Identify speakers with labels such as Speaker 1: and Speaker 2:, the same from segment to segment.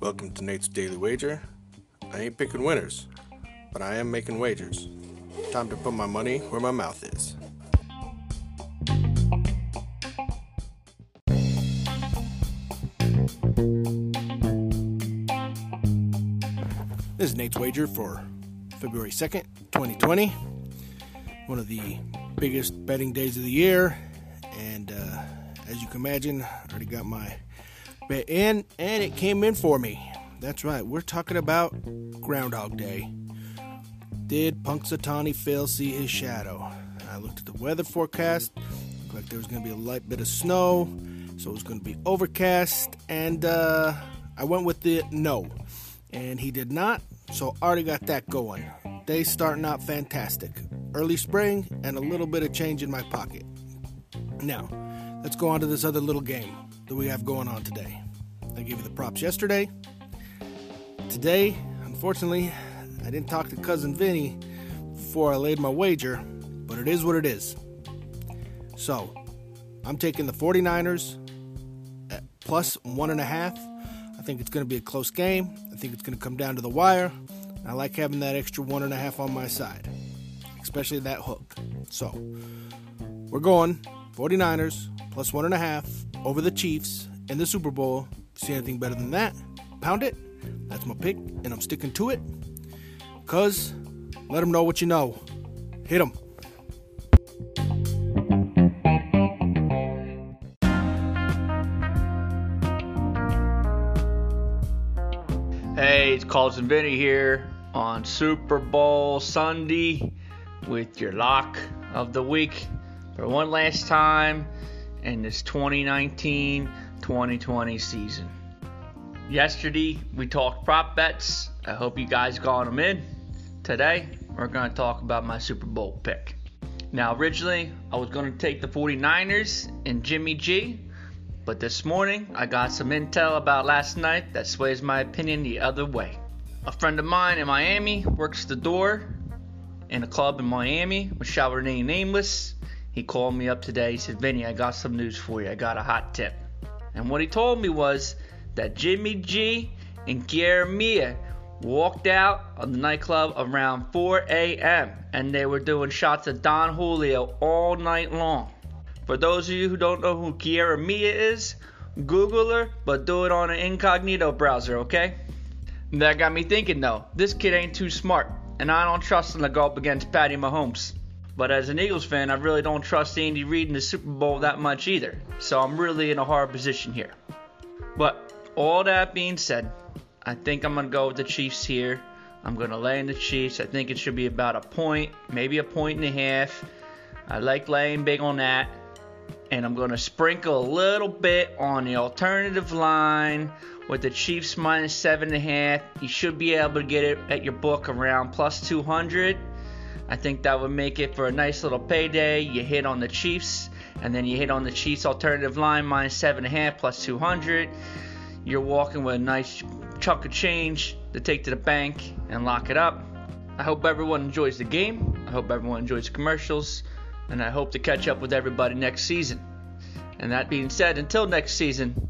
Speaker 1: Welcome to Nate's Daily Wager. I ain't picking winners, but I am making wagers. Time to put my money where my mouth is. This is Nate's Wager for February 2nd, 2020. One of the biggest betting days of the year. And uh, as you can imagine, I already got my bet in, and it came in for me. That's right, we're talking about Groundhog Day. Did Punxsutawney Phil see his shadow? I looked at the weather forecast. Looked like there was going to be a light bit of snow, so it was going to be overcast, and uh, I went with the no. And he did not, so already got that going. Day starting out fantastic. Early spring and a little bit of change in my pocket. Now, let's go on to this other little game that we have going on today. I gave you the props yesterday. Today, unfortunately, I didn't talk to cousin Vinny before I laid my wager, but it is what it is. So, I'm taking the 49ers at plus one and a half. I think it's going to be a close game. I think it's going to come down to the wire. I like having that extra one and a half on my side, especially that hook. So, we're going 49ers plus one and a half over the Chiefs in the Super Bowl. See anything better than that? Pound it. That's my pick, and I'm sticking to it. Cuz, let them know what you know. Hit them.
Speaker 2: Hey, it's Cousin Vinny here on Super Bowl Sunday with your lock of the week for one last time in this 2019 2020 season. Yesterday we talked prop bets. I hope you guys got them in. Today we're going to talk about my Super Bowl pick. Now, originally I was going to take the 49ers and Jimmy G, but this morning I got some intel about last night that sways my opinion the other way. A friend of mine in Miami works the door in a club in Miami, which shall remain nameless. He called me up today. He said, Vinny, I got some news for you. I got a hot tip. And what he told me was that Jimmy G and Mia walked out of the nightclub around 4 a.m. and they were doing shots of Don Julio all night long. For those of you who don't know who Kiara Mia is, Google her, but do it on an incognito browser, okay? That got me thinking though, this kid ain't too smart, and I don't trust him to go up against Patty Mahomes. But as an Eagles fan, I really don't trust Andy Reid in the Super Bowl that much either, so I'm really in a hard position here. But all that being said, I think I'm gonna go with the Chiefs here. I'm gonna lay in the Chiefs. I think it should be about a point, maybe a point and a half. I like laying big on that and I'm going to sprinkle a little bit on the alternative line with the Chiefs minus seven and a half. You should be able to get it at your book around plus 200. I think that would make it for a nice little payday. You hit on the Chiefs, and then you hit on the Chiefs alternative line minus seven and a half plus 200. You're walking with a nice chunk of change to take to the bank and lock it up. I hope everyone enjoys the game. I hope everyone enjoys the commercials and I hope to catch up with everybody next season. And that being said, until next season,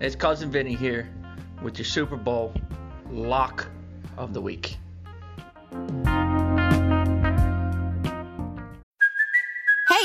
Speaker 2: it's Cousin Vinny here with your Super Bowl lock of the week.